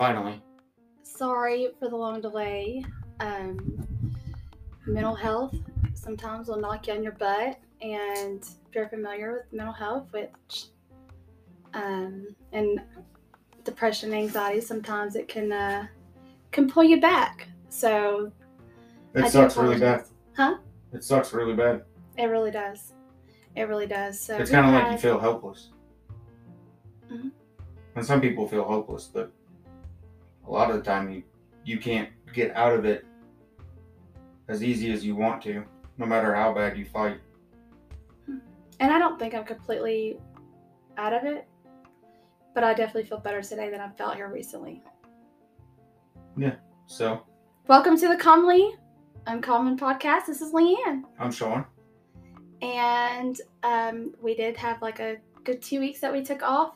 Finally. Sorry for the long delay. Um, mental health sometimes will knock you on your butt, and if you're familiar with mental health, which um, and depression, anxiety, sometimes it can uh, can pull you back. So It I sucks really bad. Huh? It sucks really bad. it really does. It really does. So It's kind of like you feel helpless. Mhm. And some people feel hopeless, but a lot of the time you you can't get out of it as easy as you want to, no matter how bad you fight. and I don't think I'm completely out of it, but I definitely feel better today than I've felt here recently. Yeah. So Welcome to the Comely Uncommon podcast. This is Leanne. I'm Sean. and um, we did have like a good two weeks that we took off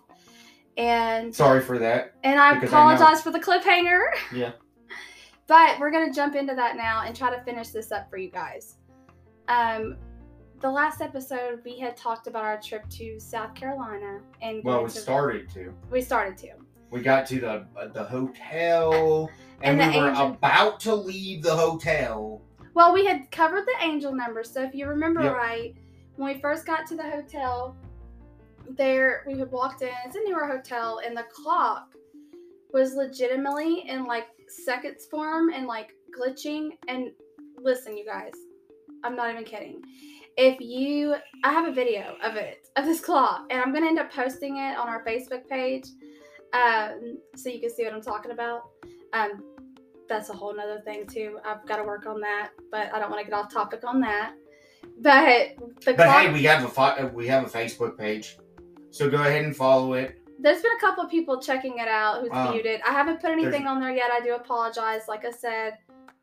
and Sorry for that. and i because I apologize for the cliffhanger Yeah. but we're gonna jump into that now and try to finish this up for you guys um the last episode we had talked about our trip to south carolina and Well, we started to. we started to We got to the uh, the hotel, and, And we the were angel- about to leave the hotel. well we had covered the angel number so if you remember Yep. right when we first got to the hotel there we had walked in it's a newer hotel and the clock was legitimately in like seconds form and like glitching. And listen you guys i'm not even kidding. If you i have a video of it of this clock and i'm gonna end up posting it on our facebook page um, so you can see what i'm talking about. Um, that's a whole nother thing too. I've got to work on that but i don't want to get off topic on that. But the But clock hey, we have a we have a Facebook page, so go ahead and follow it. There's been a couple of people checking it out who's Um, viewed it. I haven't put anything on there yet. I do apologize. Like I said,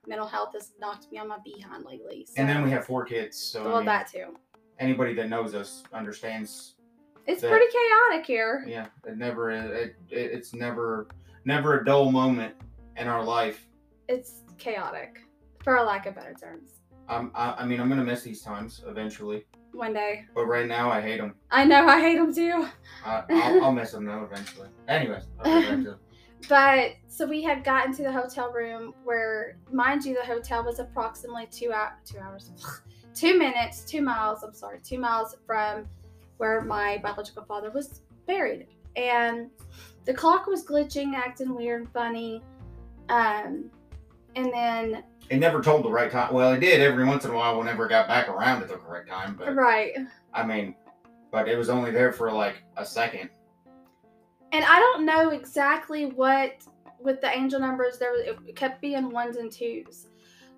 mental health has knocked me on my behind lately. So. And then we have four kids, so I well, mean, that too. anybody that knows us understands. It's that- pretty chaotic here. Yeah, it never it, it it's never never a dull moment in our life. It's chaotic, for a lack of better terms. I'm, I, I mean, I'm gonna miss these times eventually, One day. but right now I hate them. I know I hate them too. I, I'll, I'll miss them though eventually. Anyways, I'll get back to But so we had gotten to the hotel room where, mind you, the hotel was approximately two out two hours, two minutes, two miles. I'm sorry, two miles from where my biological father was buried, and the clock was glitching, acting weird, and funny. Um, and then It never told the right time. Well, it did every once in a while whenever it got back around at the correct time, but right, I mean, but it was only there for like a second. and I don't know exactly what with the angel numbers there was it kept being ones and twos.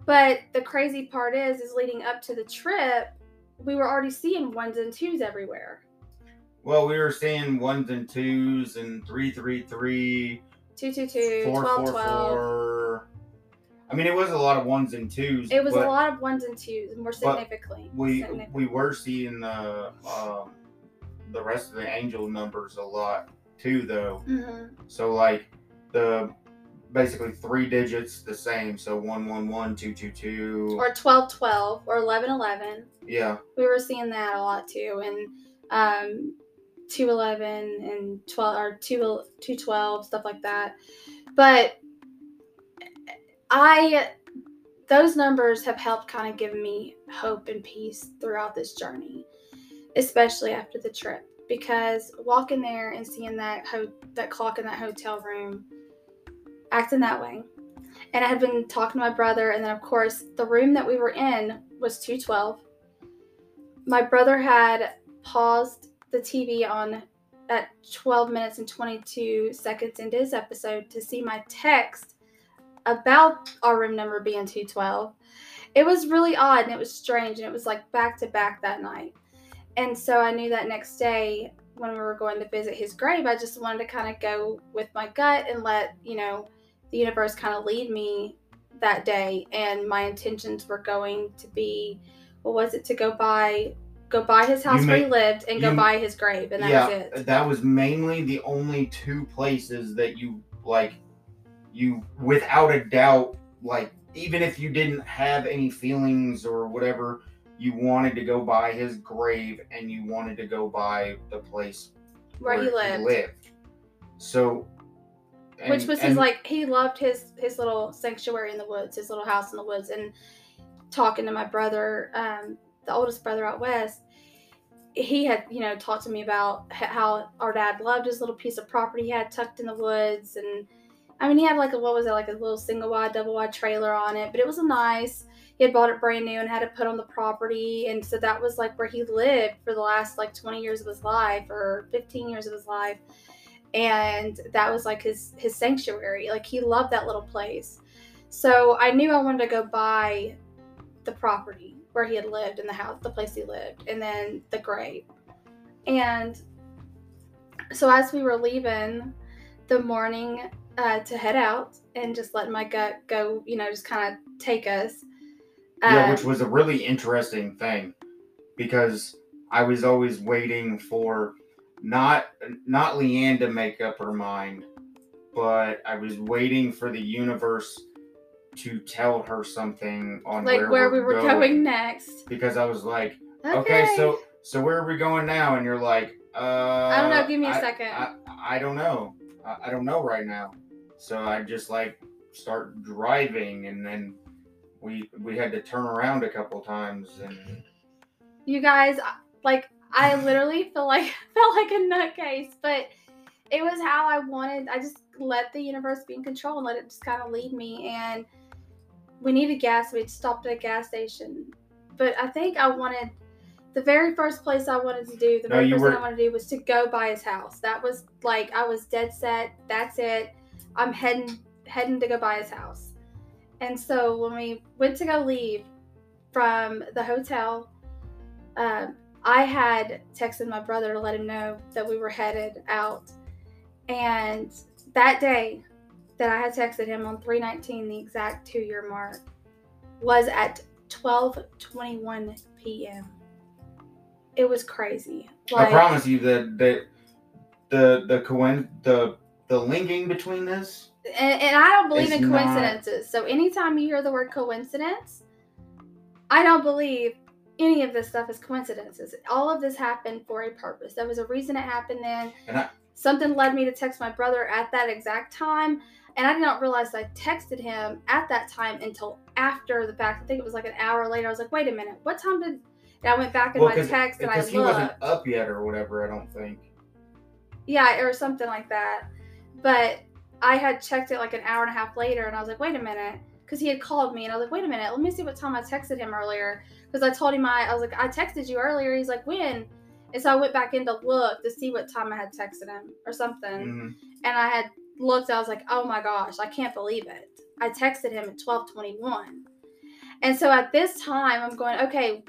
But the crazy part is is leading up to the trip, we were already seeing ones and twos everywhere. Well, we were seeing ones and twos and three, three, three, 222, four, 12, four, 12. four. I mean, it was a lot of ones and twos. It was a lot of ones and twos, more significantly. We significant. we were seeing the um, the rest of the angel numbers a lot too, though. Mhm. So like the basically three digits the same. So one, one, one, two, two, two. Or 12, 12, or 11, 11. yeah. We were seeing that a lot too. And um, 211 and 12, or 2, 212, stuff like that. But I, those numbers have helped kind of give me hope and peace throughout this journey, especially after the trip. Because walking there and seeing that ho- that clock in that hotel room acting that way, and I had been talking to my brother, and then of course the room that we were in was two twelve. My brother had paused the TV on at twelve minutes and twenty two seconds into his episode to see my text about our room number being 212. It was really odd and it was strange and it was like back to back that night. And so I knew that next day when we were going to visit his grave, I just wanted to kind of go with my gut and let, you know, the universe kind of lead me that day. And my intentions were going to be, what was it, to go by go by his house You where he lived and go you- by his grave and that yeah, was it. that was mainly the only two places that you like you without a doubt like even if you didn't have any feelings or whatever you wanted to go by his grave and you wanted to go by the place Where he lived. lived. So which And- was his like he loved his his little sanctuary in the woods, his little house in the woods, and talking to my brother, um, the oldest brother out west. He had, you know, talked to me about how our dad loved his little piece of property he had tucked in the woods, and I mean, he had like a what was it, like a little single wide, double wide trailer on it, but it was a nice. He had bought it brand new and had it put on the property, and so that was like where he lived for the last like twenty years of his life or fifteen years of his life and that was like his his sanctuary like he loved that little place so i knew i wanted to go buy the property where he had lived in the house the place he lived and then the grave and so as we were leaving the morning uh, to head out and just let my gut go you know just kind of take us yeah, uh, which was a really interesting thing because I was always waiting for not not Leanne to make up her mind, but I was waiting for the universe to tell her something on like where, where we're we were going, next because I was like, okay. so so where are we going now? And you're like, uh, i don't know give me a I- second I, I don't know. I, I don't know right now. So I just like start driving, and then we we had to turn around a couple times, and you guys uh, like i literally feel like felt like a nutcase but it was how i wanted i just let the universe be in control and let it just kind of lead me and we needed gas we stopped at a gas station. But i think i wanted the very first place i wanted to do the No, very first were- thing i wanted to do was to go by his house. That was like i was dead set that's it i'm heading heading to go by his house and so when we went to go leave from the hotel um, I had texted my brother to let him know that we were headed out. And that day that I had texted him on 319, the exact two year mark, was at 12:21 p.m. It was crazy. I promise you that the the the coin the the linking between this and, and I don't believe in not- coincidences. So anytime you hear the word coincidence, I don't believe any of this stuff is coincidences. All of this happened for a purpose. There was a reason it happened then. And I- Something led me to text my brother at that exact time. And I did not realize I texted him at that time until after the fact. I think it was like an hour later. I was like, wait a minute, what time did. And I went back in well my text and I looked. Because he wasn't up yet or whatever. I don't think. Yeah, or something like that. But I had checked it like an hour and a half later, and I was like, wait a minute, because he had called me, and I was like, wait a minute, let me see what time I texted him earlier, because I told him I, I was like, I texted you earlier. He's like, when? And so I went back in to look to see what time I had texted him or something, Mhm. and I had looked. I was like, oh my gosh, I can't believe it. I texted him at twelve twenty one, and so at this time, I'm going, okay.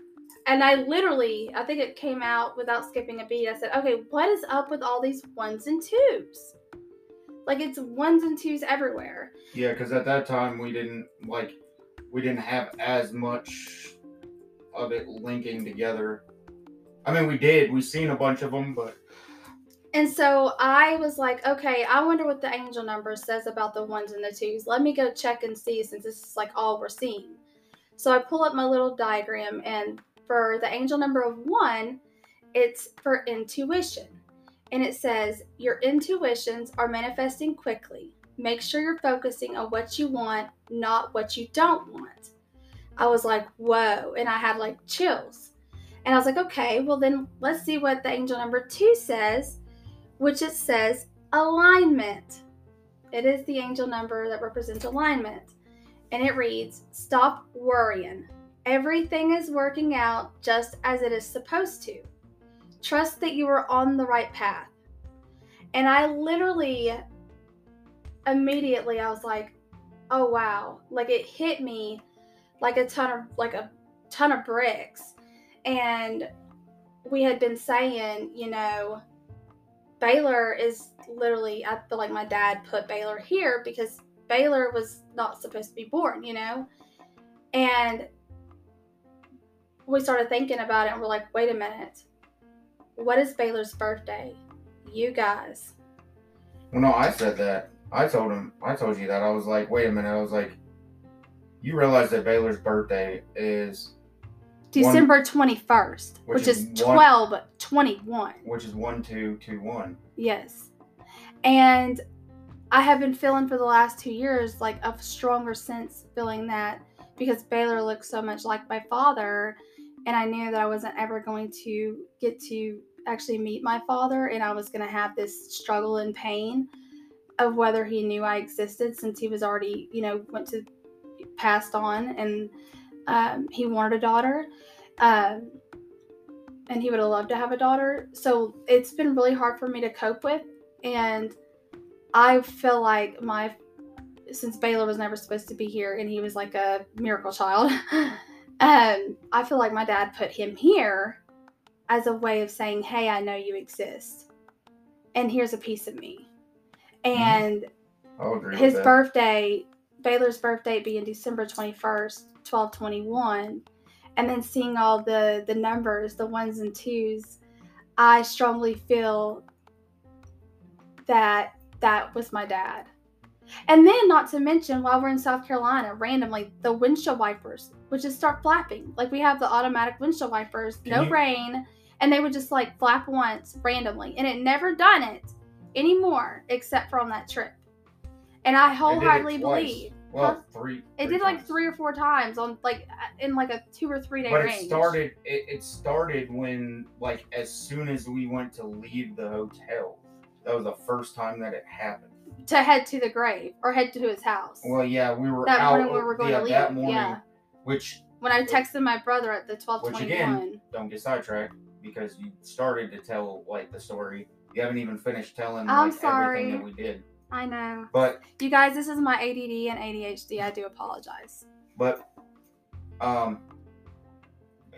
And I literally, I think it came out without skipping a beat. I said, okay, what is up with all these ones and twos? Like it's ones and twos everywhere. Yeah, because at that time we didn't like we didn't have as much of it linking together. I mean, we did. We've seen a bunch of them, but And so I was like, okay, I wonder what the angel number says about the ones and the twos. Let me go check and see since this is like all we're seeing. So I pull up my little diagram, and for the angel number of one, it's for intuition. And it says, Your intuitions are manifesting quickly. Make sure you're focusing on what you want, not what you don't want. I was like, Whoa. And I had like chills. And I was like, Okay, well, then let's see what the angel number two says which it says alignment. It is the angel number that represents alignment. And it reads Stop worrying. Everything is working out just as it is supposed to. Trust that you are on the right path. And I literally, immediately, I was like, oh wow. Like it hit me like a ton of, like a ton of bricks. And we had been saying, you know, Baylor is literally, I feel like my dad put Baylor here because Baylor was not supposed to be born, you know? And we started thinking about it and we're like, wait a minute. What is Baylor's birthday? You guys. well, no, I said that. I told him. I told you that. I was like, wait a minute. I was like, you realize that Baylor's birthday is December 21st, Which which, is is one- 12 21. which is one two two one. Yes. And I have been feeling for the last two years like a stronger sense feeling that because Baylor looks so much like my father, and I knew that I wasn't ever going to get to actually meet my father, and I was going to have this struggle and pain of whether he knew I existed since he was already, you know, went to passed on, and um, he wanted a daughter. Um, and he would have loved to have a daughter. So it's been really hard for me to cope with. And I feel like my, since Baylor was never supposed to be here and he was like a miracle child, um, I feel like my dad put him here as a way of saying, hey, I know you exist. And here's a piece of me. Mm-hmm. And his birthday, Baylor's birthday being December 21st, 1221, and then seeing all the the numbers, the ones and twos, I strongly feel that that was my dad. And then, not to mention, while we're in South Carolina, randomly the windshield wipers would just start flapping. Like we have the automatic windshield wipers, Can no you- rain, and they would just like flap once randomly, and it never done it anymore except for on that trip. And I It did it wholeheartedly twice. believe Well, Huh? three. it three did like times. three or four times on like in like a two or three day But range. it started. It, it started when, like, as soon as we went to leave the hotel. That was the first time that it happened. to head to the grave or head to his house. Well, yeah, we were that out. morning we were going yeah, to leave. that morning. yeah, Which when I texted my brother at the twelve Which twenty again- one. don't get sidetracked because you started to tell like the story. You haven't even finished telling I'm like sorry. everything that we did. I know. But You guys, this is my ADD and ADHD. I do apologize. but um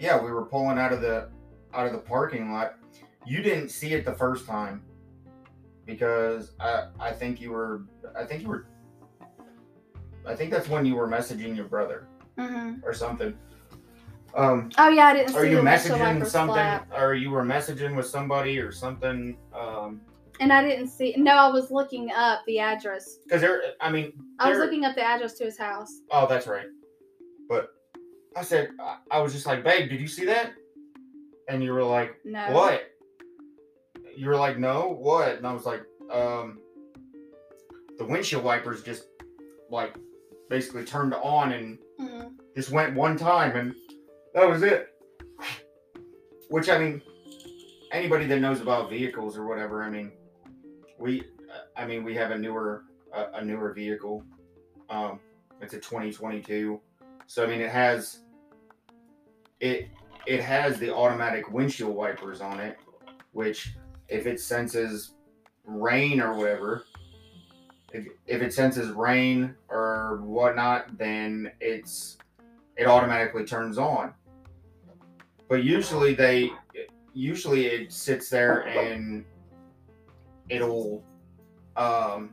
yeah, we were pulling out of the out of the parking lot. You didn't see it the first time because I I think you were I think you were I think that's when you were messaging your brother hmm or something. Um Oh yeah, I didn't see are you the messaging something flap. or you were messaging with somebody or something um and I didn't see. No, I was looking up the address. because there i mean I was looking up the address to his house. oh that's right but i said I, I was just like babe did you see that and you were like No. what you were like no what and i was like um the windshield wipers just like basically turned on and Mhm. just went one time and that was it. Which i mean anybody that knows about vehicles or whatever i mean we i mean we have a newer a, a newer vehicle. Um it's a 2022 so i mean it has it it has the automatic windshield wipers on it which if it senses rain or whatever if, if it senses rain or whatnot then it's it automatically turns on. But usually they usually it sits there and it'll um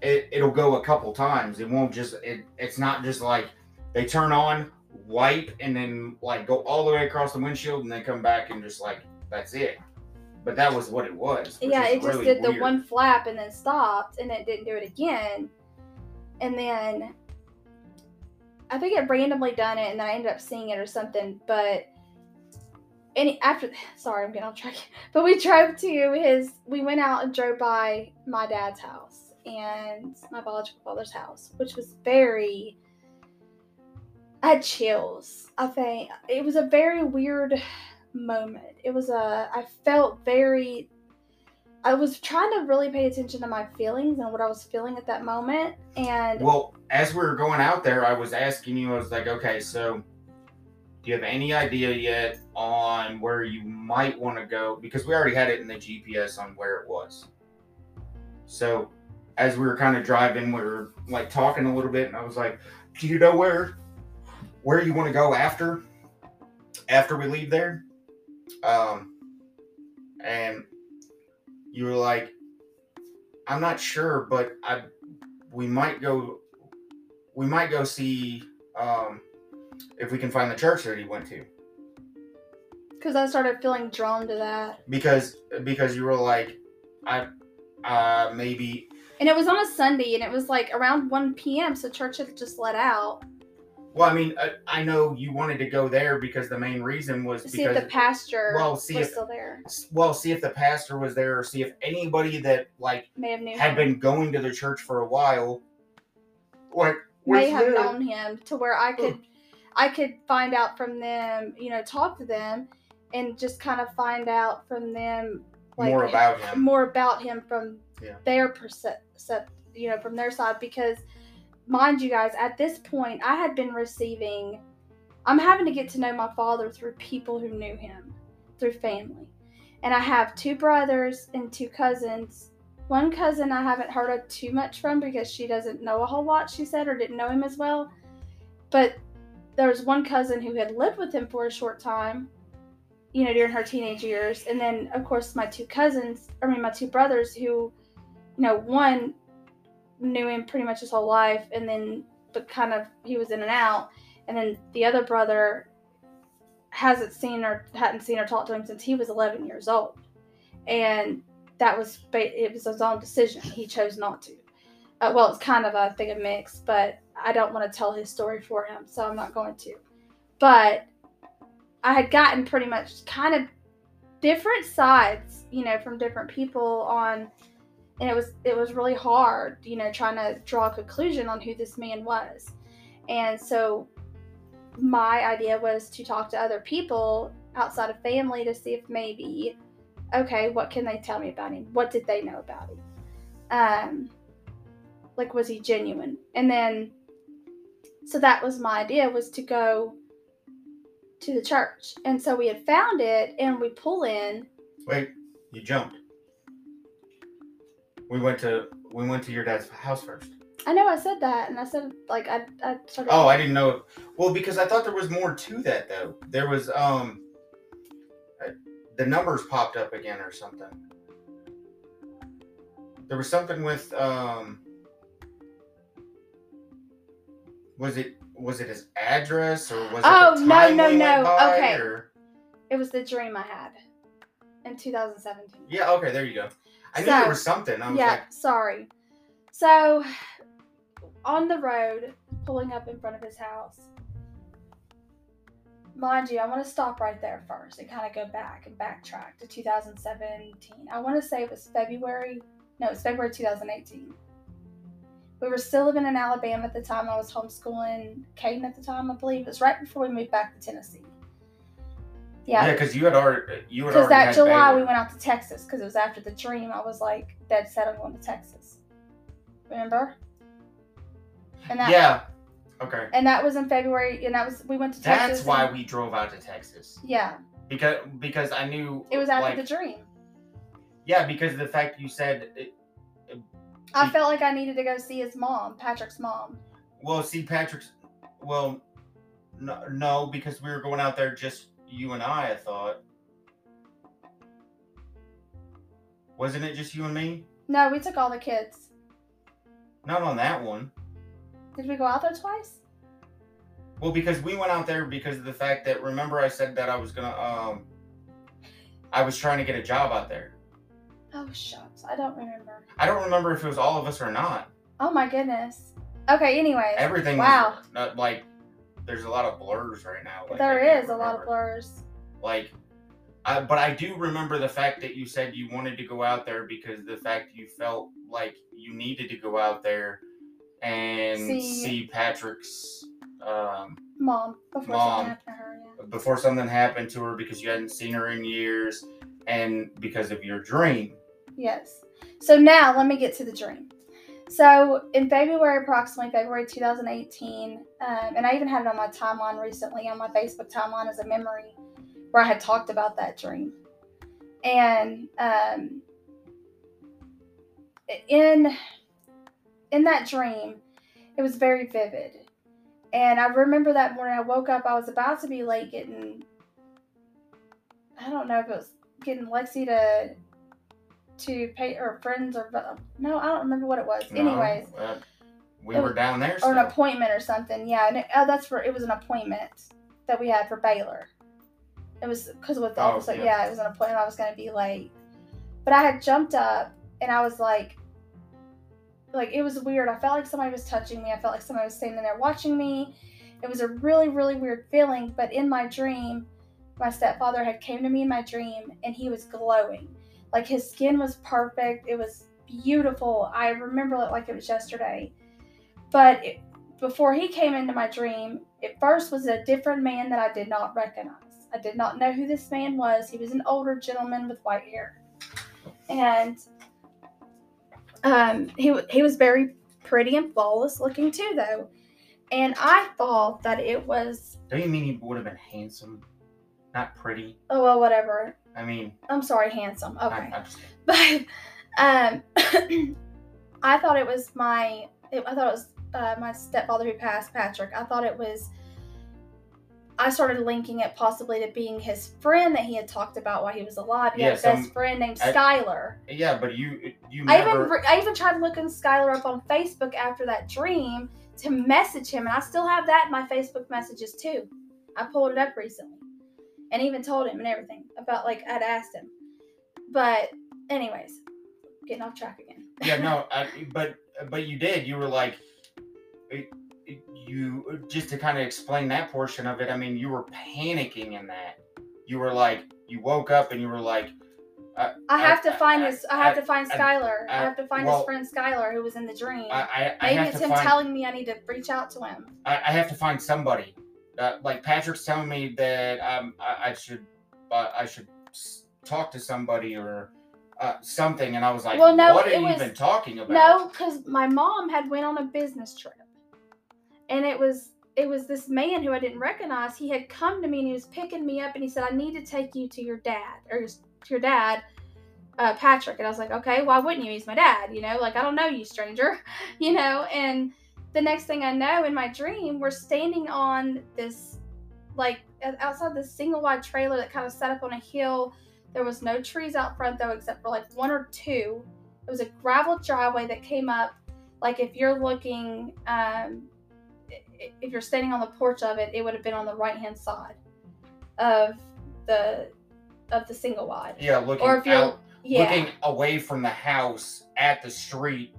it, it'll go a couple times. It won't just it, it's not just like they turn on wipe and then like go all the way across the windshield and then come back and just like that's it but that was what it was Yeah, it just really did the weird. one flap and then stopped, and it didn't do it again. And then I think it randomly done it, and then I ended up seeing it or something. But any after, sorry, I'm getting off track. But we drove to his. We went out and drove by my dad's house and my biological father's house, which was very. I had chills. I think it was a very weird moment. It was a. I felt very. I was trying to really pay attention to my feelings and what I was feeling at that moment, and Well, as we were going out there, I was asking you, I was like, okay, so do you have any idea yet on where you might want to go? Because we already had it in the GPS on where it was. So as we were kind of driving, we were like talking a little bit, and I was like, do you know where where you want to go after after we leave there? Um, and you were like, I'm not sure, but I we might go we might go see um if we can find the church that he went to because I started feeling drawn to that. because because you were like i uh maybe And it was on a Sunday, and it was like around 1 p.m., so church had just let out. Well, I mean, I, I know you wanted to go there because the main reason was See because if the pastor well, see was if still there. well, see if the pastor was there, or see if anybody that like May have knew had him. been going to the church for a while, like may have there. known him to where I could I could find out from them, you know, talk to them and just kind of find out from them like more about him. more about him from Yeah. their percept, you know, from their side because mind you guys, at this point I had been receiving I'm having to get to know my father through people who knew him, through family. And I have two brothers and two cousins. One cousin I haven't heard of too much from because she doesn't know a whole lot, she said, or didn't know him as well. But there was one cousin who had lived with him for a short time, you know, during her teenage years. And then, of course, my two cousins, I mean, my two brothers, who, you know, one knew him pretty much his whole life, and then, but kind of, he was in and out. And then the other brother hasn't seen or hadn't seen or talked to him since he was 11 years old. And that was, it was his own decision. He chose not to. Uh, well, it's kind of, I think, a mix, but I don't want to tell his story for him, so I'm not going to. But I had gotten pretty much kind of different sides, you know, from different people on and it was it was really hard, you know, trying to draw a conclusion on who this man was. And so my idea was to talk to other people outside of family to see if maybe okay, what can they tell me about him? What did they know about him? Um like was he genuine? And then so that was my idea was to go to the church. And so we had found it and we pull in Wait, you jumped. We went to we went to your dad's house first. I know I said that and I said like I I started Oh, I didn't know. Well, because I thought there was more to that though. There was um, uh, the numbers popped up again or something. There was something with um, was it was it his address or was it Oh, no, no, no. Okay. or- It was the dream I had in 2017. Yeah. Okay. There you go. I knew So, there was something. I was yeah, like, sorry. So, on the road, pulling up in front of his house. Mind you, I want to stop right there first and kind of go back and backtrack to 2017. I want to say it was February. No, it's February 2018. We were still living in Alabama at the time. I was homeschooling Caden at the time, I believe. It was right before we moved back to Tennessee. Yeah, because you had already you had because that July Baylor. we went out to Texas because it was after the dream. I was like dead set on going to Texas. Remember? And that Yeah. Okay. and that was in February, and that was we went to Texas. That's why and- we drove out to Texas Yeah, because because I knew it was after like, the dream. Yeah, because of the fact you said, it, I Be- felt like I needed to go see his mom, Patrick's mom. well, see, Patrick's, well, no, no, because we were going out there just you and I, I thought. Wasn't it just you and me? No, we took all the kids. Not on that one. Did we go out there twice? Well, because we went out there because of the fact that, remember, I said that I was gonna, um, I was trying to get a job out there. Oh shucks, I don't remember. I don't remember if it was all of us or not. Oh my goodness. Okay, anyways, Everything Wow. was not like, there's a lot of blurs right now. Like, there is a lot of blurs. like I, but I do remember the fact that you said you wanted to go out there because the fact you felt like you needed to go out there and See- see, Patrick's um, Mom, before Mom. something happened to her. Yeah. before something happened to her because you hadn't seen her in years and because of your dream. Yes. So now let me get to the dream. So in February, approximately February 2018, um, and I even had it on my timeline recently on my Facebook timeline as a memory where I had talked about that dream. And um, in in that dream, it was very vivid. And I remember that morning I woke up, I was about to be late getting I don't know if it was getting Lexi to to pay or friends or no, I don't remember what it was. No, Anyways, uh, we It were down there. or an appointment or something. Yeah, and it, oh, that's for it was an appointment that we had for Baylor. It was because with the Oh, officer. yeah. Yeah. it was an appointment. I was gonna be late, but I had jumped up and I was like, like it was weird. I felt like somebody was touching me. I felt like somebody was standing there watching me, It was a really, really weird feeling. But in my dream, my stepfather had came to me in my dream and he was glowing. Like his skin was perfect. It was beautiful. I remember it like it was yesterday. But it, before he came into my dream, it first was a different man that I did not recognize. I did not know who this man was. He was an older gentleman with white hair. And um, he, he was very pretty and flawless looking too, though. And I thought that it was, Don't you mean he would have been handsome, not pretty? oh, well, whatever. I mean, I'm sorry, handsome. Okay. Just but um, I thought it was my. It, I thought it was uh, my stepfather who passed, Patrick. I thought it was. I started linking it possibly to being his friend that he had talked about while he was alive. He Yeah, had a best friend named I- Skylar. yeah, but you you I never. even I even tried looking Skylar up on Facebook after that dream to message him, and I still have that in my Facebook messages too. I pulled it up recently, and even told him and everything about like I'd asked him. But anyways, getting off track again. yeah, no, I, but but you did. You were like, you just to kind of explain that portion of it. I mean, you were panicking in that. You were like, you woke up and you were like, uh, I I- have to find I- his. I have I- to find I- Skylar. I, I- have to find well- his friend Skylar who was in the dream. I I, I Maybe have it's him find telling me I need to reach out to him. I, I have to find somebody. Uh, like Patrick's telling me that um I, I should uh, I should talk to somebody or uh, something, and I was like, Well, no, what are you was- even talking about? No, because my mom had went on a business trip, and it was it was this man who I didn't recognize. He had come to me and he was picking me up, and he said, "I need to take you to your dad or to your dad." Uh, Patrick and I was like, okay, why wouldn't you? He's my dad, you know. Like I don't know you, stranger, you know. And the next thing I know, in my dream, we're standing on this, like outside this single wide trailer that kind of set up on a hill. There was no trees out front though, except for like one or two. It was a gravel driveway that came up. Like if you're looking, um, if you're standing on the porch of it, it would have been on the right hand side of the of the single wide. Yeah, looking Or if you're out, yeah, looking away from the house at the street,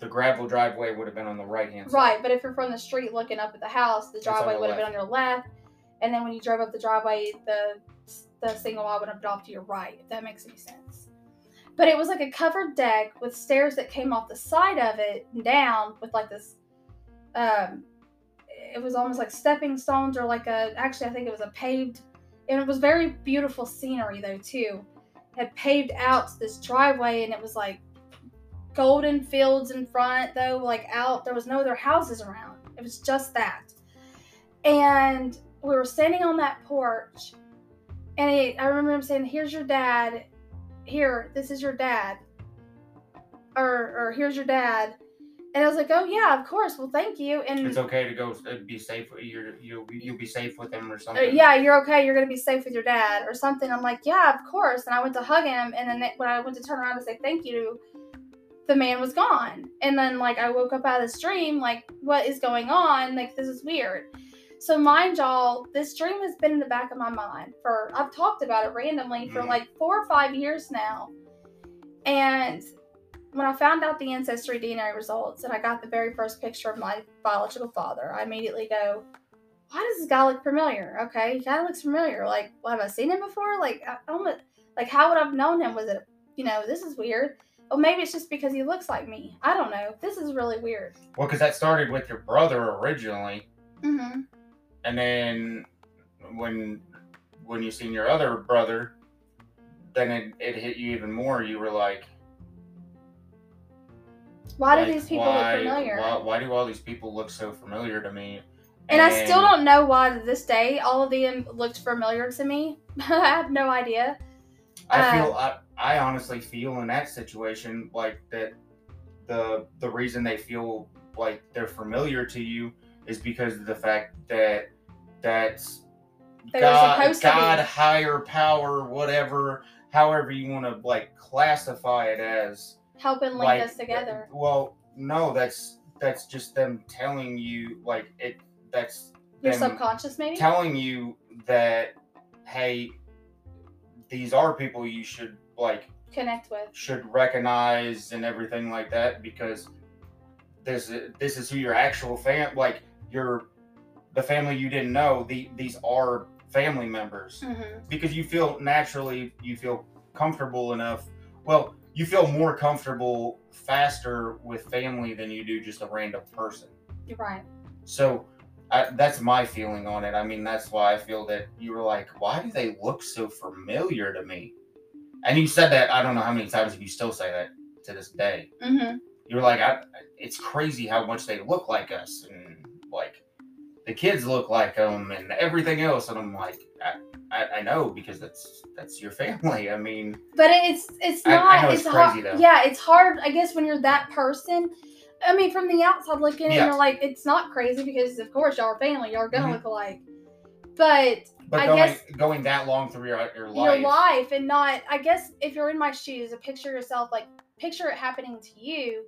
the gravel driveway would have been on the right hand side. right. But if you're from the street looking up at the house, the driveway the would have been on your left, and then when you drove up the driveway, the the single wide would have been off to your right. If that makes any sense. But it was like a covered deck with stairs that came off the side of it and down with like this. Um, it was almost like stepping stones or like a. Actually, I think it was a paved. And it was very beautiful scenery though too. Had paved out this driveway and it was like golden fields in front though, like out. There was no other houses around. It was just that. And we were standing on that porch, and he, I remember him saying, "Here's your dad. Here, this is your dad." Or, or here's your dad. And I was like, "Oh yeah, of course. Well, thank you." And It's okay to go uh, be safe. You're you'll you'll be safe with him or uh, something. yeah, you're okay. You're gonna be safe with your dad or something. I'm like, yeah, of course. And I went to hug him, and then when I went to turn around to say thank you, the man was gone. And then like I woke up out of this dream, like what is going on? Like this is weird. So mind y'all, this dream has been in the back of my mind for I've talked about it randomly for Mhm. like four or five years now. And when I found out the ancestry DNA results and I got the very first picture of my biological father, I immediately go, why does this guy look familiar? Okay, he kind of looks familiar. Like, well, have I seen him before? Like, I don't, like, how would I have known him? Was it, you know, this is weird. Well, maybe it's just because he looks like me. I don't know. This is really weird. Well, because that started with your brother originally, Mm-hmm. and then when when you seen your other brother, then it, it hit you even more. You were like, Why like, do these people why, look familiar? Why, why do all these people look so familiar to me? and I still don't know why to this day all of them looked familiar to me. I have no idea. I Uh, feel I, I honestly feel in that situation like that the the reason they feel like they're familiar to you is because of the fact that that's They God, supposed to be. God higher power, whatever, however you want to like classify it as. Helping link like, us together. Well, no, that's that's just them telling you like it. That's Your subconscious, maybe? telling you that hey, these are people you should like Connect with. should recognize and everything like that because this is this is who your actual fam like your the family you didn't know, the these are family members Mm-hmm. because you feel naturally you feel comfortable enough. Well, you feel more comfortable faster with family than you do just a random person. You're right. So I, that's my feeling on it. I mean, that's why I feel that you were like, why do they look so familiar to me? And you said that I don't know how many times if you still say that to this day. Mm-hmm. You're like, I, it's crazy how much they look like us, and like the kids look like them, and everything else. And I'm like, I, I, I know because that's that's your family. I mean, But it's it's I- I not. know it's it's hard. though. Yeah, it's hard. I guess when you're that person. I mean, from the outside looking in, Yeah. you're like, it's not crazy because of course y'all are family. Y'all are gonna Mhm. look alike. But but I going guess- going that long through your, your life, your life. and not i guess if you're in my shoes picture yourself like picture it happening to you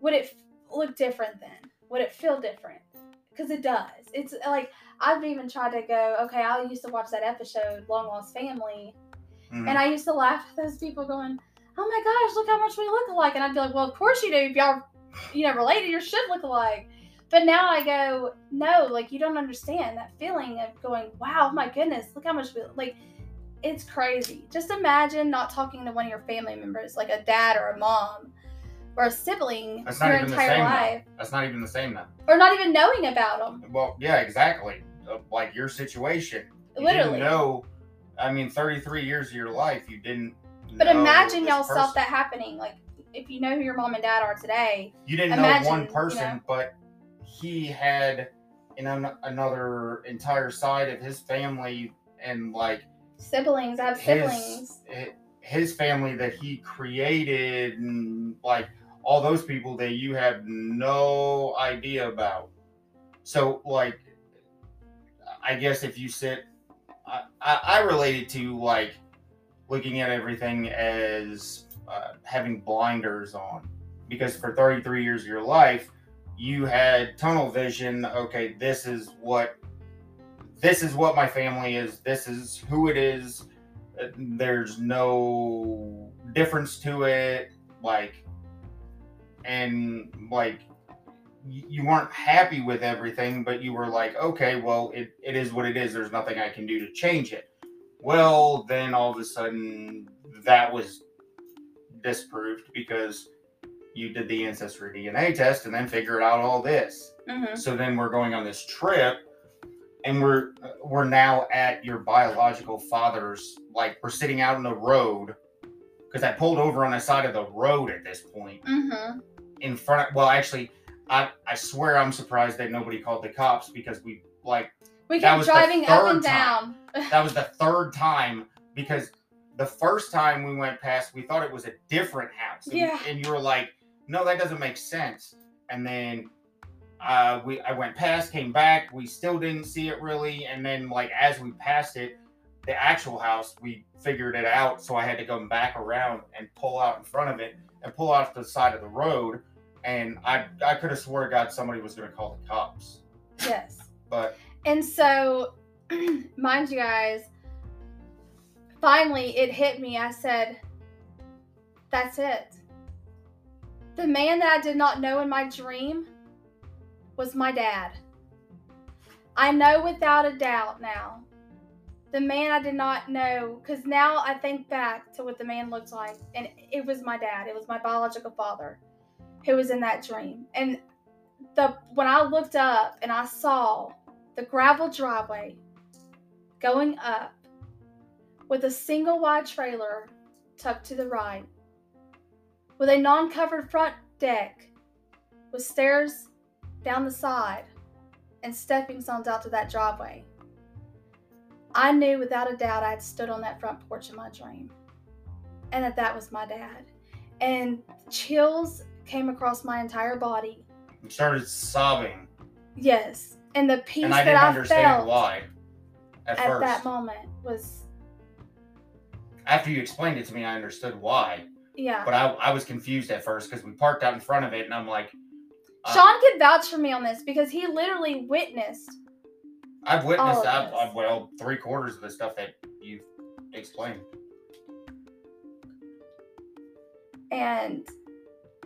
would it f- look different then? Would it feel different? Because it does. It's like i've even tried to go okay i used to watch that episode long lost family Mhm. and i used to laugh at those people going oh my gosh look how much we look alike. And i'd be like well of course you do if y'all you know related you should look alike but now I go, no, like you don't understand that feeling of going, wow, my goodness, look how much we like. It's crazy. Just imagine not talking to one of your family members, like a dad or a mom or a sibling, That's not your entire life, that's not even the same now. or not even knowing about them. Well, yeah, exactly. Uh, Like your situation. You Literally. Didn't know. I mean, 33 years of your life, you didn't. But imagine y'all person. that happening. Like if you know who your mom and dad are today, You didn't imagine, know one you person, know. but he had in an, another entire side of his family and like siblings, I have his siblings. his family that he created and like all those people that you have no idea about. So like I guess if you sit I, I, I related to like looking at everything as uh, having blinders on because for 33 years of your life you had tunnel vision okay this is what this is what my family is this is who it is Uh, there's no difference to it like and like you weren't happy with everything but you were like okay well it, it is what it is there's nothing i can do to change it. Well then all of a sudden that was disproved because you did the ancestry dna test and then figured out all this. Hmm so then we're going on this trip and we're we're now at your biological father's like we're sitting out in the road because i pulled over on the side of the road at this point. Hmm in front of well actually i i swear i'm surprised that nobody called the cops because we like We kept driving up and down. that was the third time because the first time we went past we thought it was a different house. And, Yeah. and you were like no that doesn't make sense and then uh we i went past came back we still didn't see it really and then like as we passed it the actual house we figured it out so i had to come back around and pull out in front of it and pull off to the side of the road and i i could have swore to god somebody was going to call the cops yes. but And so, mind you guys, finally it hit me. I said, That's it. The man that I did not know in my dream was my dad. I know without a doubt now. The man I did not know, because now I think back to what the man looked like, and it was my dad. It was my biological father who was in that dream. And the when I looked up and I saw the gravel driveway going up with a single wide trailer tucked to the right, with a non covered front deck, with stairs down the side, and stepping stones out to that driveway. I knew without a doubt I had stood on that front porch in my dream, and that that was my dad. And chills came across my entire body. I started sobbing Yes, and the peace and I that didn't I understand felt why at, at first. that moment was After you explained it to me, I understood why. Yeah. But I, I was confused at first because we parked out in front of it, and I'm like, uh, Sean could vouch for me on this because he literally witnessed. I've witnessed, I've. I've, well, three quarters of the stuff that you've explained. And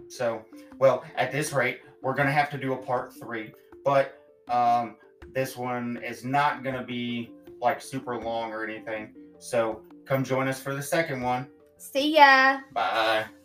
So, well, at this rate, we're gonna have to do a part three. But um, this one is not going to be like super long or anything. So come join us for the second one. See ya. Bye.